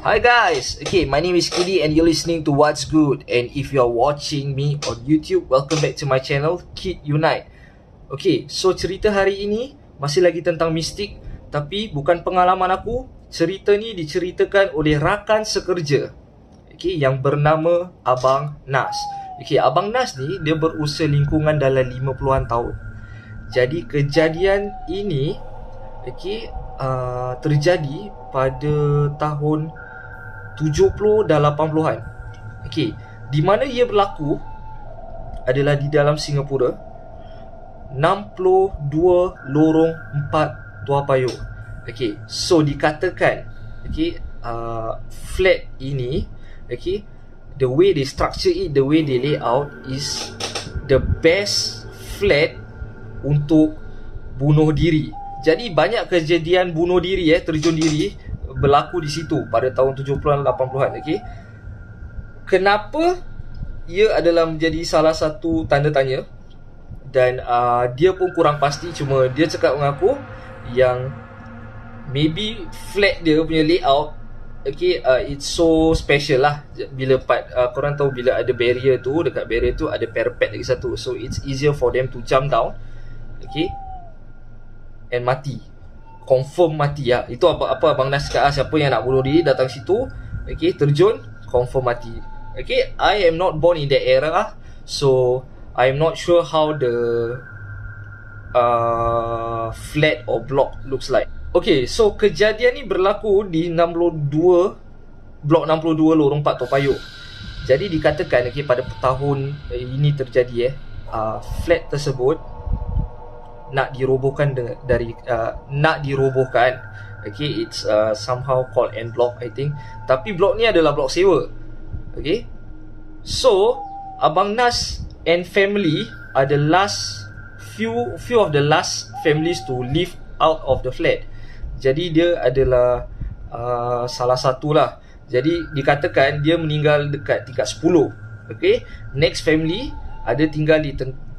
Hi guys, okay, my name is Kidi and you're listening to What's Good. And if you're watching me on YouTube, welcome back to my channel, Kid Unite. Okay, so cerita hari ini masih lagi tentang mistik, tapi bukan pengalaman aku. Cerita ni diceritakan oleh rakan sekerja, okay, yang bernama Abang Nas. Okay, Abang Nas ni dia berusia lingkungan dalam 50-an tahun. Jadi kejadian ini, okay, uh, terjadi pada tahun 70 dan 80-an. Okey, di mana ia berlaku adalah di dalam Singapura 62 lorong 4 Tua Payoh. Okey, so dikatakan okey, uh, flat ini okey, the way they structure it, the way they lay out is the best flat untuk bunuh diri. Jadi banyak kejadian bunuh diri eh terjun diri berlaku di situ pada tahun 70-an 80-an okey. Kenapa ia adalah menjadi salah satu tanda tanya dan uh, dia pun kurang pasti cuma dia cakap mengaku yang maybe flat dia punya layout okay uh, it's so special lah. Bila part uh, korang tahu bila ada barrier tu dekat barrier tu ada parapet lagi satu. So it's easier for them to jump down okay and mati confirm mati ya. Itu apa apa abang Nas cakap ah, siapa yang nak bunuh diri datang situ, okey, terjun, confirm mati. Okay, I am not born in that era, so I am not sure how the uh, flat or block looks like. Okay, so kejadian ni berlaku di 62 blok 62 lorong 4 Topayo. Jadi dikatakan okay, pada tahun eh, ini terjadi eh uh, flat tersebut nak dirobohkan dengan dari uh, nak dirobohkan. Okay it's uh, somehow called end block i think. Tapi blok ni adalah blok sewa. Okay? So abang nas and family are the last few few of the last families to live out of the flat. Jadi dia adalah uh, salah satu lah jadi dikatakan dia meninggal dekat tingkat 10 okay? Next family ada tinggal di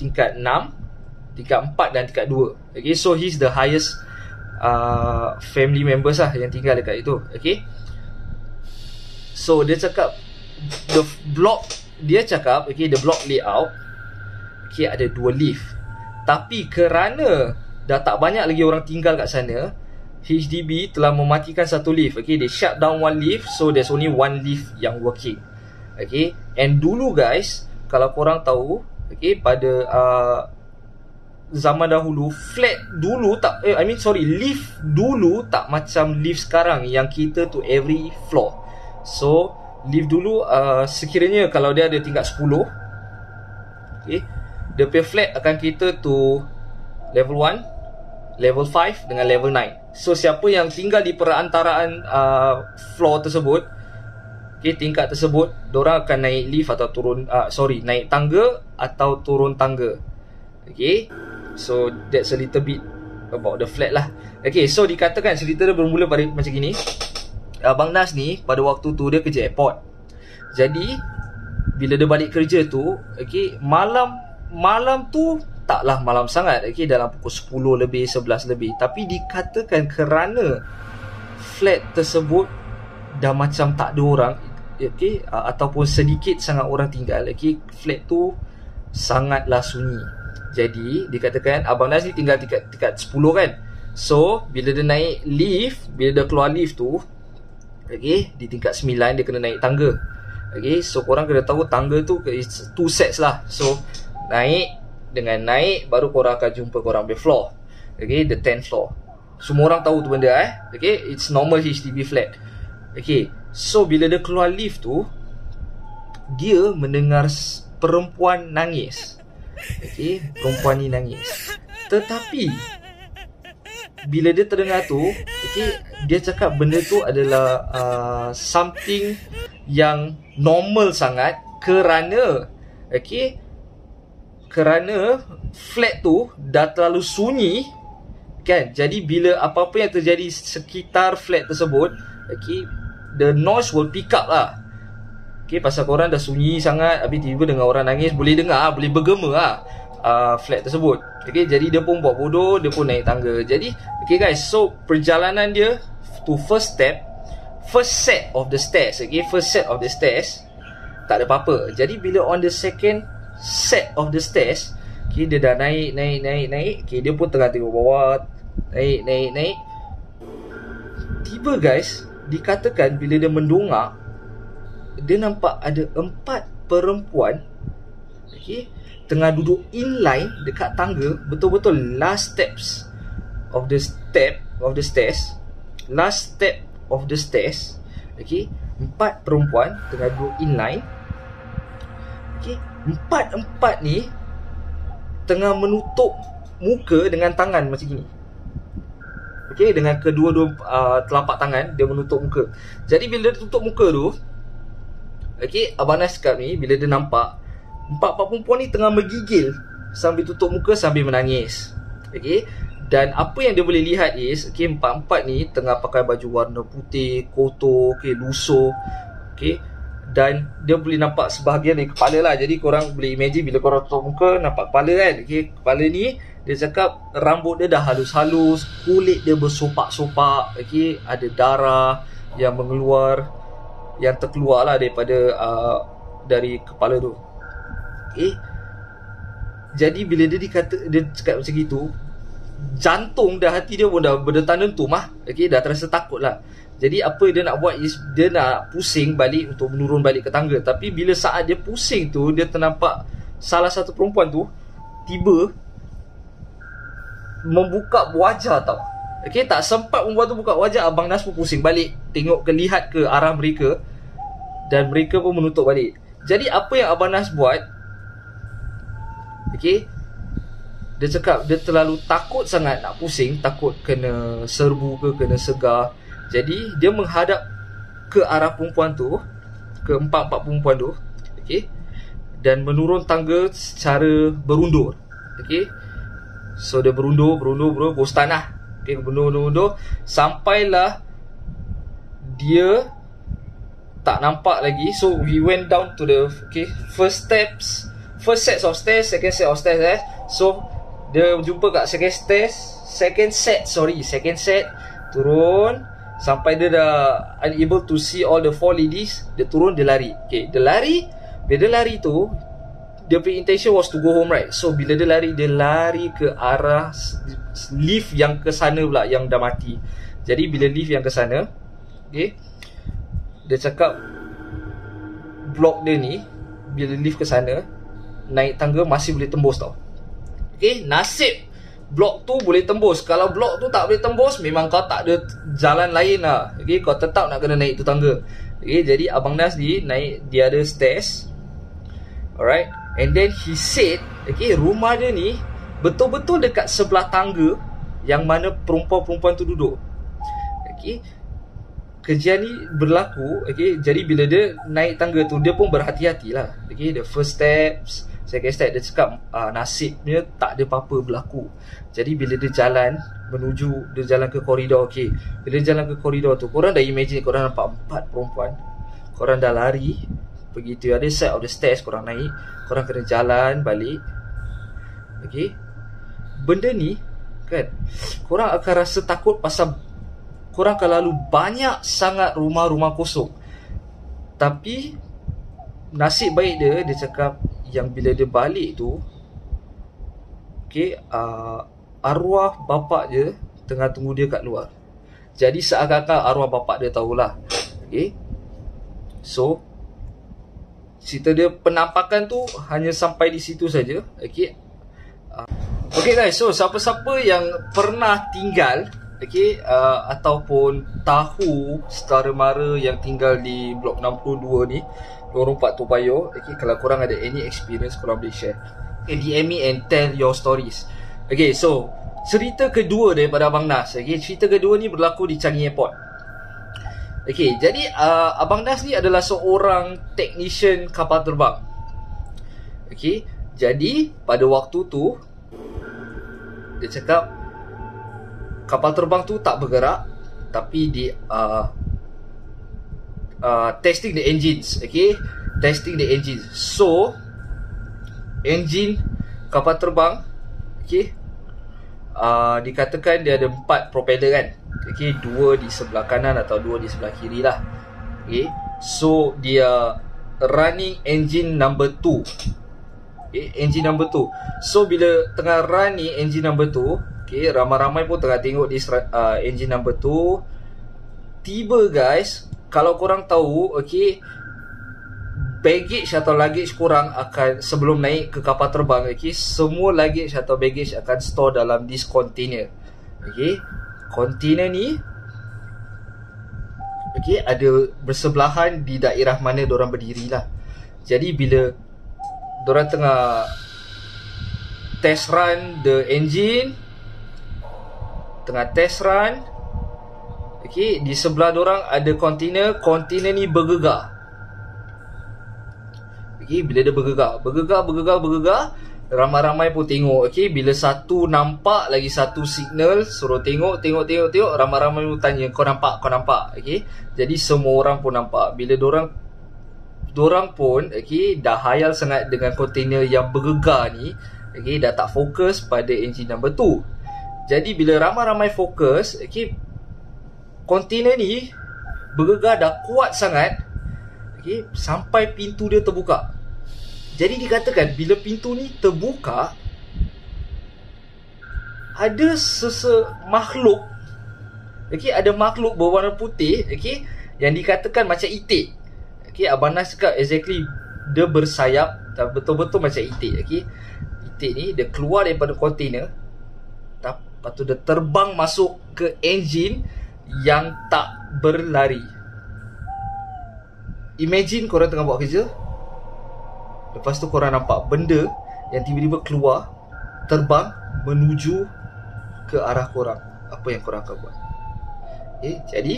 tingkat 6 tingkat 4 dan tingkat 2 okay so he's the highest uh, family members lah yang tinggal dekat itu. Okay? So dia cakap the block dia cakap okay the block layout okay ada dua lift. Tapi kerana dah tak banyak lagi orang tinggal kat sana HDB telah mematikan satu lift. Okay they shut down one lift so there's only one lift yang working. Okay? And dulu guys kalau korang tahu okay pada uh, zaman dahulu flat dulu tak eh, I mean sorry lift dulu tak macam lift sekarang yang kita tu every floor. So lift dulu uh, sekiranya kalau dia ada tingkat 10 okay, dia punya flat akan kita tu level 1 level 5 dengan level 9 so siapa yang tinggal di perantaraan uh, floor tersebut okay, tingkat tersebut orang akan naik lift atau turun uh, sorry naik tangga atau turun tangga. Okay So that's a little bit about the flat lah. Okay, so dikatakan cerita dia bermula pada macam gini. Abang Nas ni pada waktu tu dia kerja airport. Jadi bila dia balik kerja tu, okay, malam malam tu taklah malam sangat. Okay, dalam pukul 10 lebih, 11 lebih. Tapi dikatakan kerana flat tersebut dah macam tak ada orang, okay, ataupun sedikit sangat orang tinggal, okay, flat tu sangatlah sunyi. Jadi dikatakan Abang Nas ni tinggal tingkat, tingkat 10 kan. So bila dia naik lift Bila dia keluar lift tu Okay Di tingkat 9 dia kena naik tangga. Okay So korang kena tahu tangga tu two sets lah. So Naik Dengan naik Baru korang akan jumpa korang punya floor. Okay The 10th floor. Semua orang tahu tu benda eh. Okay It's normal HDB flat. Okay So bila dia keluar lift tu Dia mendengar Perempuan nangis Okey, perempuan ni nangis. Tetapi bila dia terdengar tu, okey, dia cakap benda tu adalah uh, something yang normal sangat kerana okey kerana flat tu dah terlalu sunyi kan jadi bila apa-apa yang terjadi sekitar flat tersebut okey the noise will pick up lah Okay, pasal korang dah sunyi sangat Habis tiba dengan orang nangis Boleh dengar, boleh bergema lah uh, Flat tersebut. Okay, jadi dia pun buat bodoh Dia pun naik tangga. Jadi, okay guys So, perjalanan dia To first step first set of the stairs okay first set of the stairs tak ada apa-apa. Jadi bila on the second set of the stairs okay, dia dah naik naik naik naik okay, dia pun tengah tengok bawah naik naik naik. Tiba guys dikatakan bila dia mendongak dia nampak ada empat perempuan okay, tengah duduk inline dekat tangga betul-betul last steps of the step of the stairs last step of the stairs okay, empat perempuan tengah duduk inline okay, empat-empat ni tengah menutup muka dengan tangan macam gini. Okay, dengan kedua-dua uh, telapak tangan dia menutup muka. Jadi bila dia tutup muka tu, okay, Abang Nas cakap ni bila dia nampak empat-empat perempuan ni tengah menggigil sambil tutup muka sambil menangis. Okay, dan apa yang dia boleh lihat is, okay, empat-empat ni tengah pakai baju warna putih, kotor, okay, lusuh. Okay, dan dia boleh nampak sebahagian dari kepala lah jadi korang boleh imagine bila korang tutup muka nampak kepala kan okay, kepala ni dia cakap rambut dia dah halus-halus kulit dia bersopak-sopak okay, ada darah yang mengeluar yang terkeluar lah daripada uh, dari kepala tu okay. jadi bila dia dikata dia cakap macam itu jantung dah hati dia pun dah berdetak dentum lah okay, dah terasa takut lah jadi apa dia nak buat is dia nak pusing balik untuk menurun balik ke tangga. Tapi bila saat dia pusing tu dia ternampak salah satu perempuan tu tiba membuka wajah tau. Okey tak sempat perempuan tu buka wajah abang Nas pun pusing balik tengok ke lihat ke arah mereka dan mereka pun menutup balik. Jadi apa yang abang Nas buat Okey dia cakap dia terlalu takut sangat nak pusing takut kena serbu ke kena segar jadi dia menghadap ke arah perempuan tu Ke empat-empat perempuan tu okay? Dan menurun tangga secara berundur okay? So dia berundur, berundur, berundur lah okay, Berundur, berundur, berundur Sampailah Dia Tak nampak lagi. So we went down to the okay, First steps First set of stairs Second set of stairs eh? So Dia jumpa kat second stairs Second set Sorry Second set Turun. Sampai dia dah unable to see all the four ladies Dia turun, dia lari. Okay, dia lari. Bila dia lari tu Dia punya intention was to go home right? So, bila dia lari, dia lari ke arah Lift yang ke sana pula Yang dah mati. Jadi, bila lift yang ke sana Okay Dia cakap Blok dia ni Bila lift ke sana Naik tangga masih boleh tembus tau. Okay, nasib blok tu boleh tembus. Kalau blok tu tak boleh tembus Memang kau tak ada jalan lain lah. Okay? Kau tetap nak kena naik tu tangga. Okay? Jadi Abang Nas ni naik Dia ada stairs. Alright And then he said okay, Rumah dia ni Betul-betul dekat sebelah tangga Yang mana perempuan-perempuan tu duduk okay? Kejadian ni berlaku okay? Jadi bila dia naik tangga tu Dia pun berhati-hati lah okay? The first steps Second step dia cakap uh, Nasibnya tak ada apa-apa berlaku Jadi bila dia jalan Menuju Dia jalan ke koridor Okay Bila dia jalan ke koridor tu Korang dah imagine Korang nampak empat perempuan Korang dah lari Begitu ada set of the stairs Korang naik Korang kena jalan balik. Okay Benda ni Kan Korang akan rasa takut pasal Korang akan lalu banyak sangat rumah-rumah kosong. Tapi Nasib baik dia Dia cakap yang bila dia balik tu okey uh, arwah bapak dia tengah tunggu dia kat luar. Jadi seakan-akan arwah bapak dia tahulah. Okey? So cerita dia penampakan tu hanya sampai di situ saja okey uh, okey guys so siapa-siapa yang pernah tinggal okey uh, ataupun tahu setara mara yang tinggal di blok 62 ni Lorong 4 Toa Okay, kalau korang ada any experience, korang boleh share. Okay, DM me and tell your stories. Okay, so cerita kedua daripada Abang Nas. Okay, cerita kedua ni berlaku di Changi Airport. Okay, jadi uh, Abang Nas ni adalah seorang technician kapal terbang. Okay, jadi pada waktu tu dia cakap kapal terbang tu tak bergerak tapi di uh, uh, testing the engines okay testing the engines. So engine kapal terbang okay uh, dikatakan dia ada empat propeller kan Okay, dua di sebelah kanan atau dua di sebelah kiri lah. Okay, so dia running engine number 2. Okay, engine number 2. So bila tengah run ni engine number 2, okay, ramai-ramai pun tengah tengok di uh, engine number 2. Tiba guys, kalau korang tahu, okay, baggage atau luggage korang akan sebelum naik ke kapal terbang, okay, semua luggage atau baggage akan store dalam this container. Okay, container ni okay, ada bersebelahan di daerah mana diorang berdiri lah. Jadi bila diorang tengah test run the engine, tengah test run, okay, di sebelah diorang ada container, container ni bergegar. Okay, bila dia bergegar, bergegar, bergegar, bergegar, ramai-ramai pun tengok okey bila satu nampak lagi satu signal suruh tengok tengok tengok tengok ramai-ramai pun tanya kau nampak kau nampak? okey jadi semua orang pun nampak. Bila orang orang pun okey dah hayal sangat dengan kontainer yang bergegar ni okey dah tak fokus pada engine number 2 jadi bila ramai-ramai fokus okey kontainer ni bergegar dah kuat sangat okey sampai pintu dia terbuka jadi dikatakan bila pintu ni terbuka ada sese makhluk okey ada makhluk berwarna putih okey yang dikatakan macam itik. Okey abang Nas cakap exactly dia bersayap betul-betul macam itik okey. Itik ni dia keluar daripada kontainer lepas tu dia terbang masuk ke enjin yang tak berlari. Imagine korang tengah buat kerja Lepas tu korang nampak benda yang tiba-tiba keluar terbang menuju ke arah korang. Apa yang korang akan buat? Okay, jadi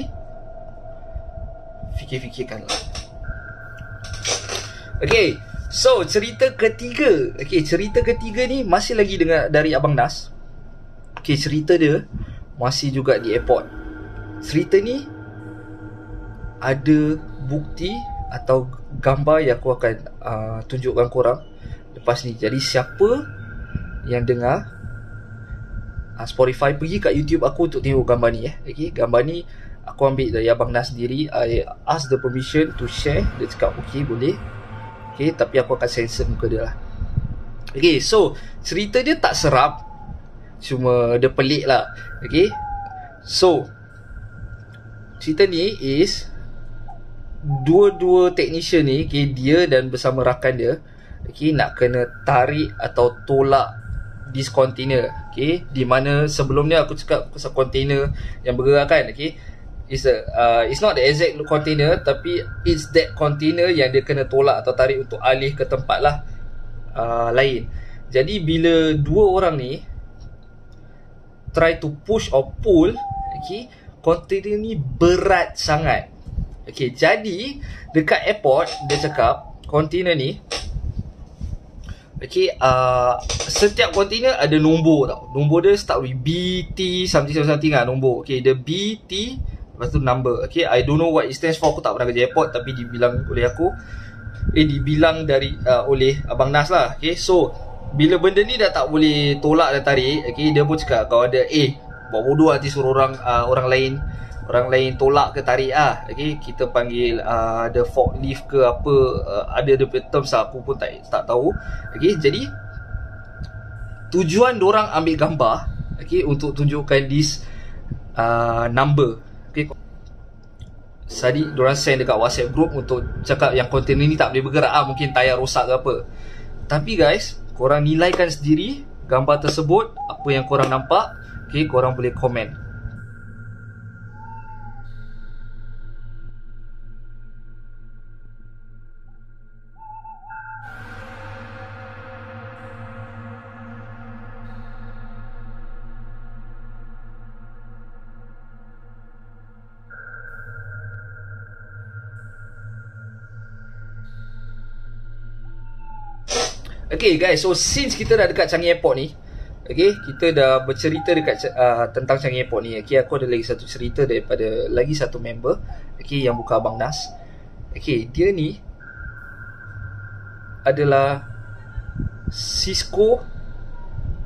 fikir-fikirkanlah. Okay, so cerita ketiga. Okay, cerita ketiga ni masih lagi dengan dari Abang Nas. Okay, cerita dia masih juga di airport. Cerita ni ada bukti atau gambar yang aku akan uh, tunjukkan korang lepas ni. Jadi siapa yang dengar uh, Spotify pergi kat YouTube aku untuk tengok gambar ni eh. Okay, gambar ni aku ambil dari abang Nas sendiri. I ask the permission to share. Dia cakap okay boleh. Okay, tapi aku akan sensor muka dia lah. Okay, so cerita dia tak serap. Cuma dia pelik lah. Okay, so cerita ni is dua-dua technician ni okay, dia dan bersama rakan dia okay, nak kena tarik atau tolak this container okay, di mana sebelum ni aku cakap pasal container yang bergerak kan okay, it's, a, uh, it's not the exact container tapi it's that container yang dia kena tolak atau tarik untuk alih ke tempat lah uh, lain. Jadi bila dua orang ni try to push or pull okay, container ni berat sangat Okay, jadi dekat airport dia cakap kontainer ni Okay, uh, setiap kontainer ada nombor tau. Nombor dia start with BT something something something lah nombor. Okay, the BT lepas tu number. Okay, I don't know what it stands for. Aku tak pernah kerja airport tapi dibilang oleh aku. Eh, dibilang dari uh, oleh Abang Nas lah. Okay, so bila benda ni dah tak boleh tolak dan tarik. Okay, dia pun cakap kalau ada eh, buat bodoh nanti suruh orang uh, orang lain orang lain tolak ke tarik ah okey kita panggil uh, ada forklift ke apa uh, ada ada terms lah, aku pun tak tak tahu okey jadi tujuan orang ambil gambar okey untuk tunjukkan this uh, number okey Sadi orang send dekat WhatsApp group untuk cakap yang kontainer ni tak boleh bergerak ah mungkin tayar rosak ke apa. Tapi guys, korang nilaikan sendiri gambar tersebut apa yang korang nampak. Okey, korang boleh komen. Okay guys, so since kita dah dekat Changi Airport ni Okay, kita dah bercerita dekat uh, tentang Changi Airport ni. Okay, aku ada lagi satu cerita daripada lagi satu member Okay, yang buka Abang Nas. Okay, dia ni adalah Cisco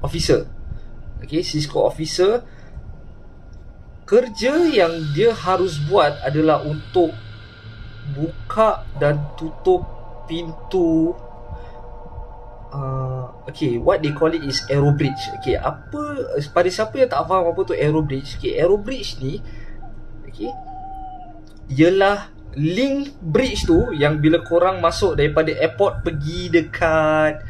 officer. Okay, Cisco officer kerja yang dia harus buat adalah untuk buka dan tutup pintu uh, okay what they call it is aero bridge. Okay apa pada siapa yang tak faham apa tu aero bridge? Okay aero bridge ni okay ialah link bridge tu yang bila korang masuk daripada airport pergi dekat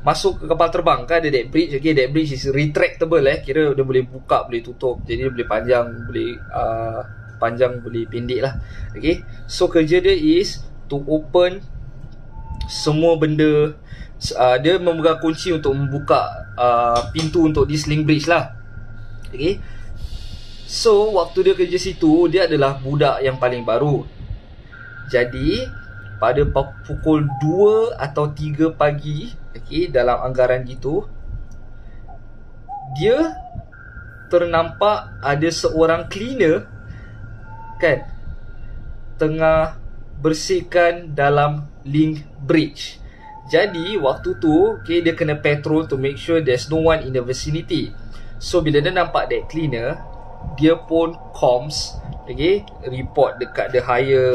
masuk ke kapal terbang kan ada that bridge okay that bridge is retractable eh. Kira dia boleh buka boleh tutup jadi dia boleh panjang boleh uh, panjang boleh pendek lah. Okay so kerja dia is to open semua benda uh, dia memegang kunci untuk membuka uh, pintu untuk this link bridge lah. Okay so waktu dia kerja situ dia adalah budak yang paling baru. Jadi pada pukul 2 atau 3 pagi okay, dalam anggaran gitu dia ternampak ada seorang cleaner kan tengah bersihkan dalam link bridge. Jadi waktu tu okay, dia kena patrol to make sure there's no one in the vicinity. So bila dia nampak that cleaner, dia pun comms okay, report dekat the higher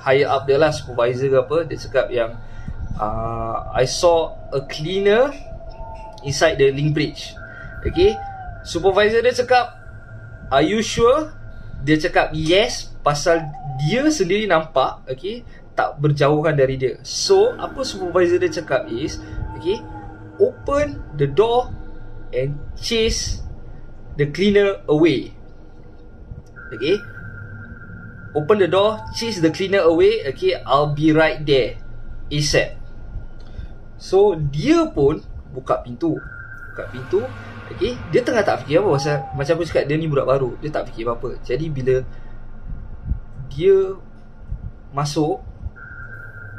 higher up dia lah supervisor ke apa dia cakap yang uh, I saw a cleaner inside the link bridge okay supervisor dia cakap are you sure dia cakap yes pasal dia sendiri nampak okay tak berjauhan dari dia. So apa supervisor dia cakap is okay open the door and chase the cleaner away. Okay? Open the door Chase the cleaner away Okay I'll be right there ASAP So Dia pun Buka pintu. Buka pintu Okay? Dia tengah tak fikir apa pasal, Macam aku cakap Dia ni budak baru Dia tak fikir apa-apa. Jadi bila Dia Masuk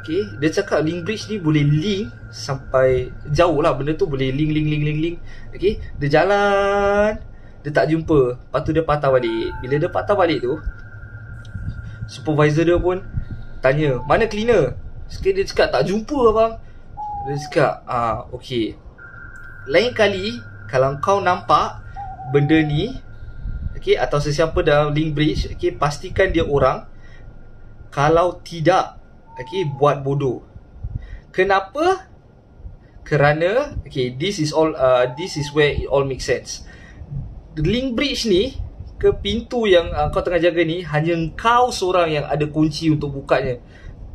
Okay Dia cakap link bridge ni Boleh link Sampai Jauh lah. Benda tu Boleh link link link link link. Okay Dia jalan. Dia tak jumpa. Lepas tu dia patah balik. Bila dia patah balik tu Supervisor dia pun Tanya Mana cleaner? Sekali dia cakap tak jumpa abang. Dia cakap Ah okay Lain kali Kalau kau nampak Benda ni Okay Atau sesiapa dalam link bridge Okay Pastikan dia orang Kalau tidak Okay Buat bodoh. Kenapa? Kerana Okay This is all uh, This is where it all makes sense. Link bridge ni ke pintu yang uh, kau tengah jaga ni hanya kau seorang yang ada kunci untuk bukanya.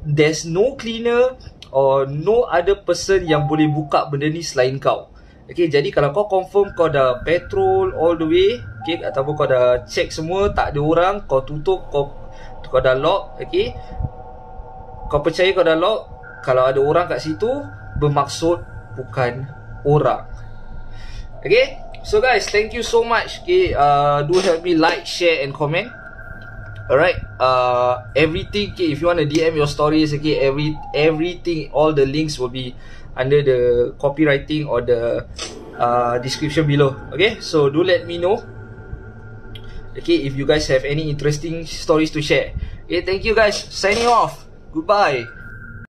There's no cleaner or no other person yang boleh buka benda ni selain kau. Okay, jadi kalau kau confirm kau dah patrol all the way okay, Ataupun kau dah check semua Tak ada orang Kau tutup Kau kau dah lock okay, Kau percaya kau dah lock Kalau ada orang kat situ Bermaksud Bukan Orang Okay So guys, thank you so much. Okay, uh, do help me like, share, and comment. Alright, uh, everything. Okay, if you want to DM your stories, okay, every everything, all the links will be under the copywriting or the uh, description below. Okay, so do let me know. Okay, if you guys have any interesting stories to share. Okay, thank you guys. Signing off. Goodbye.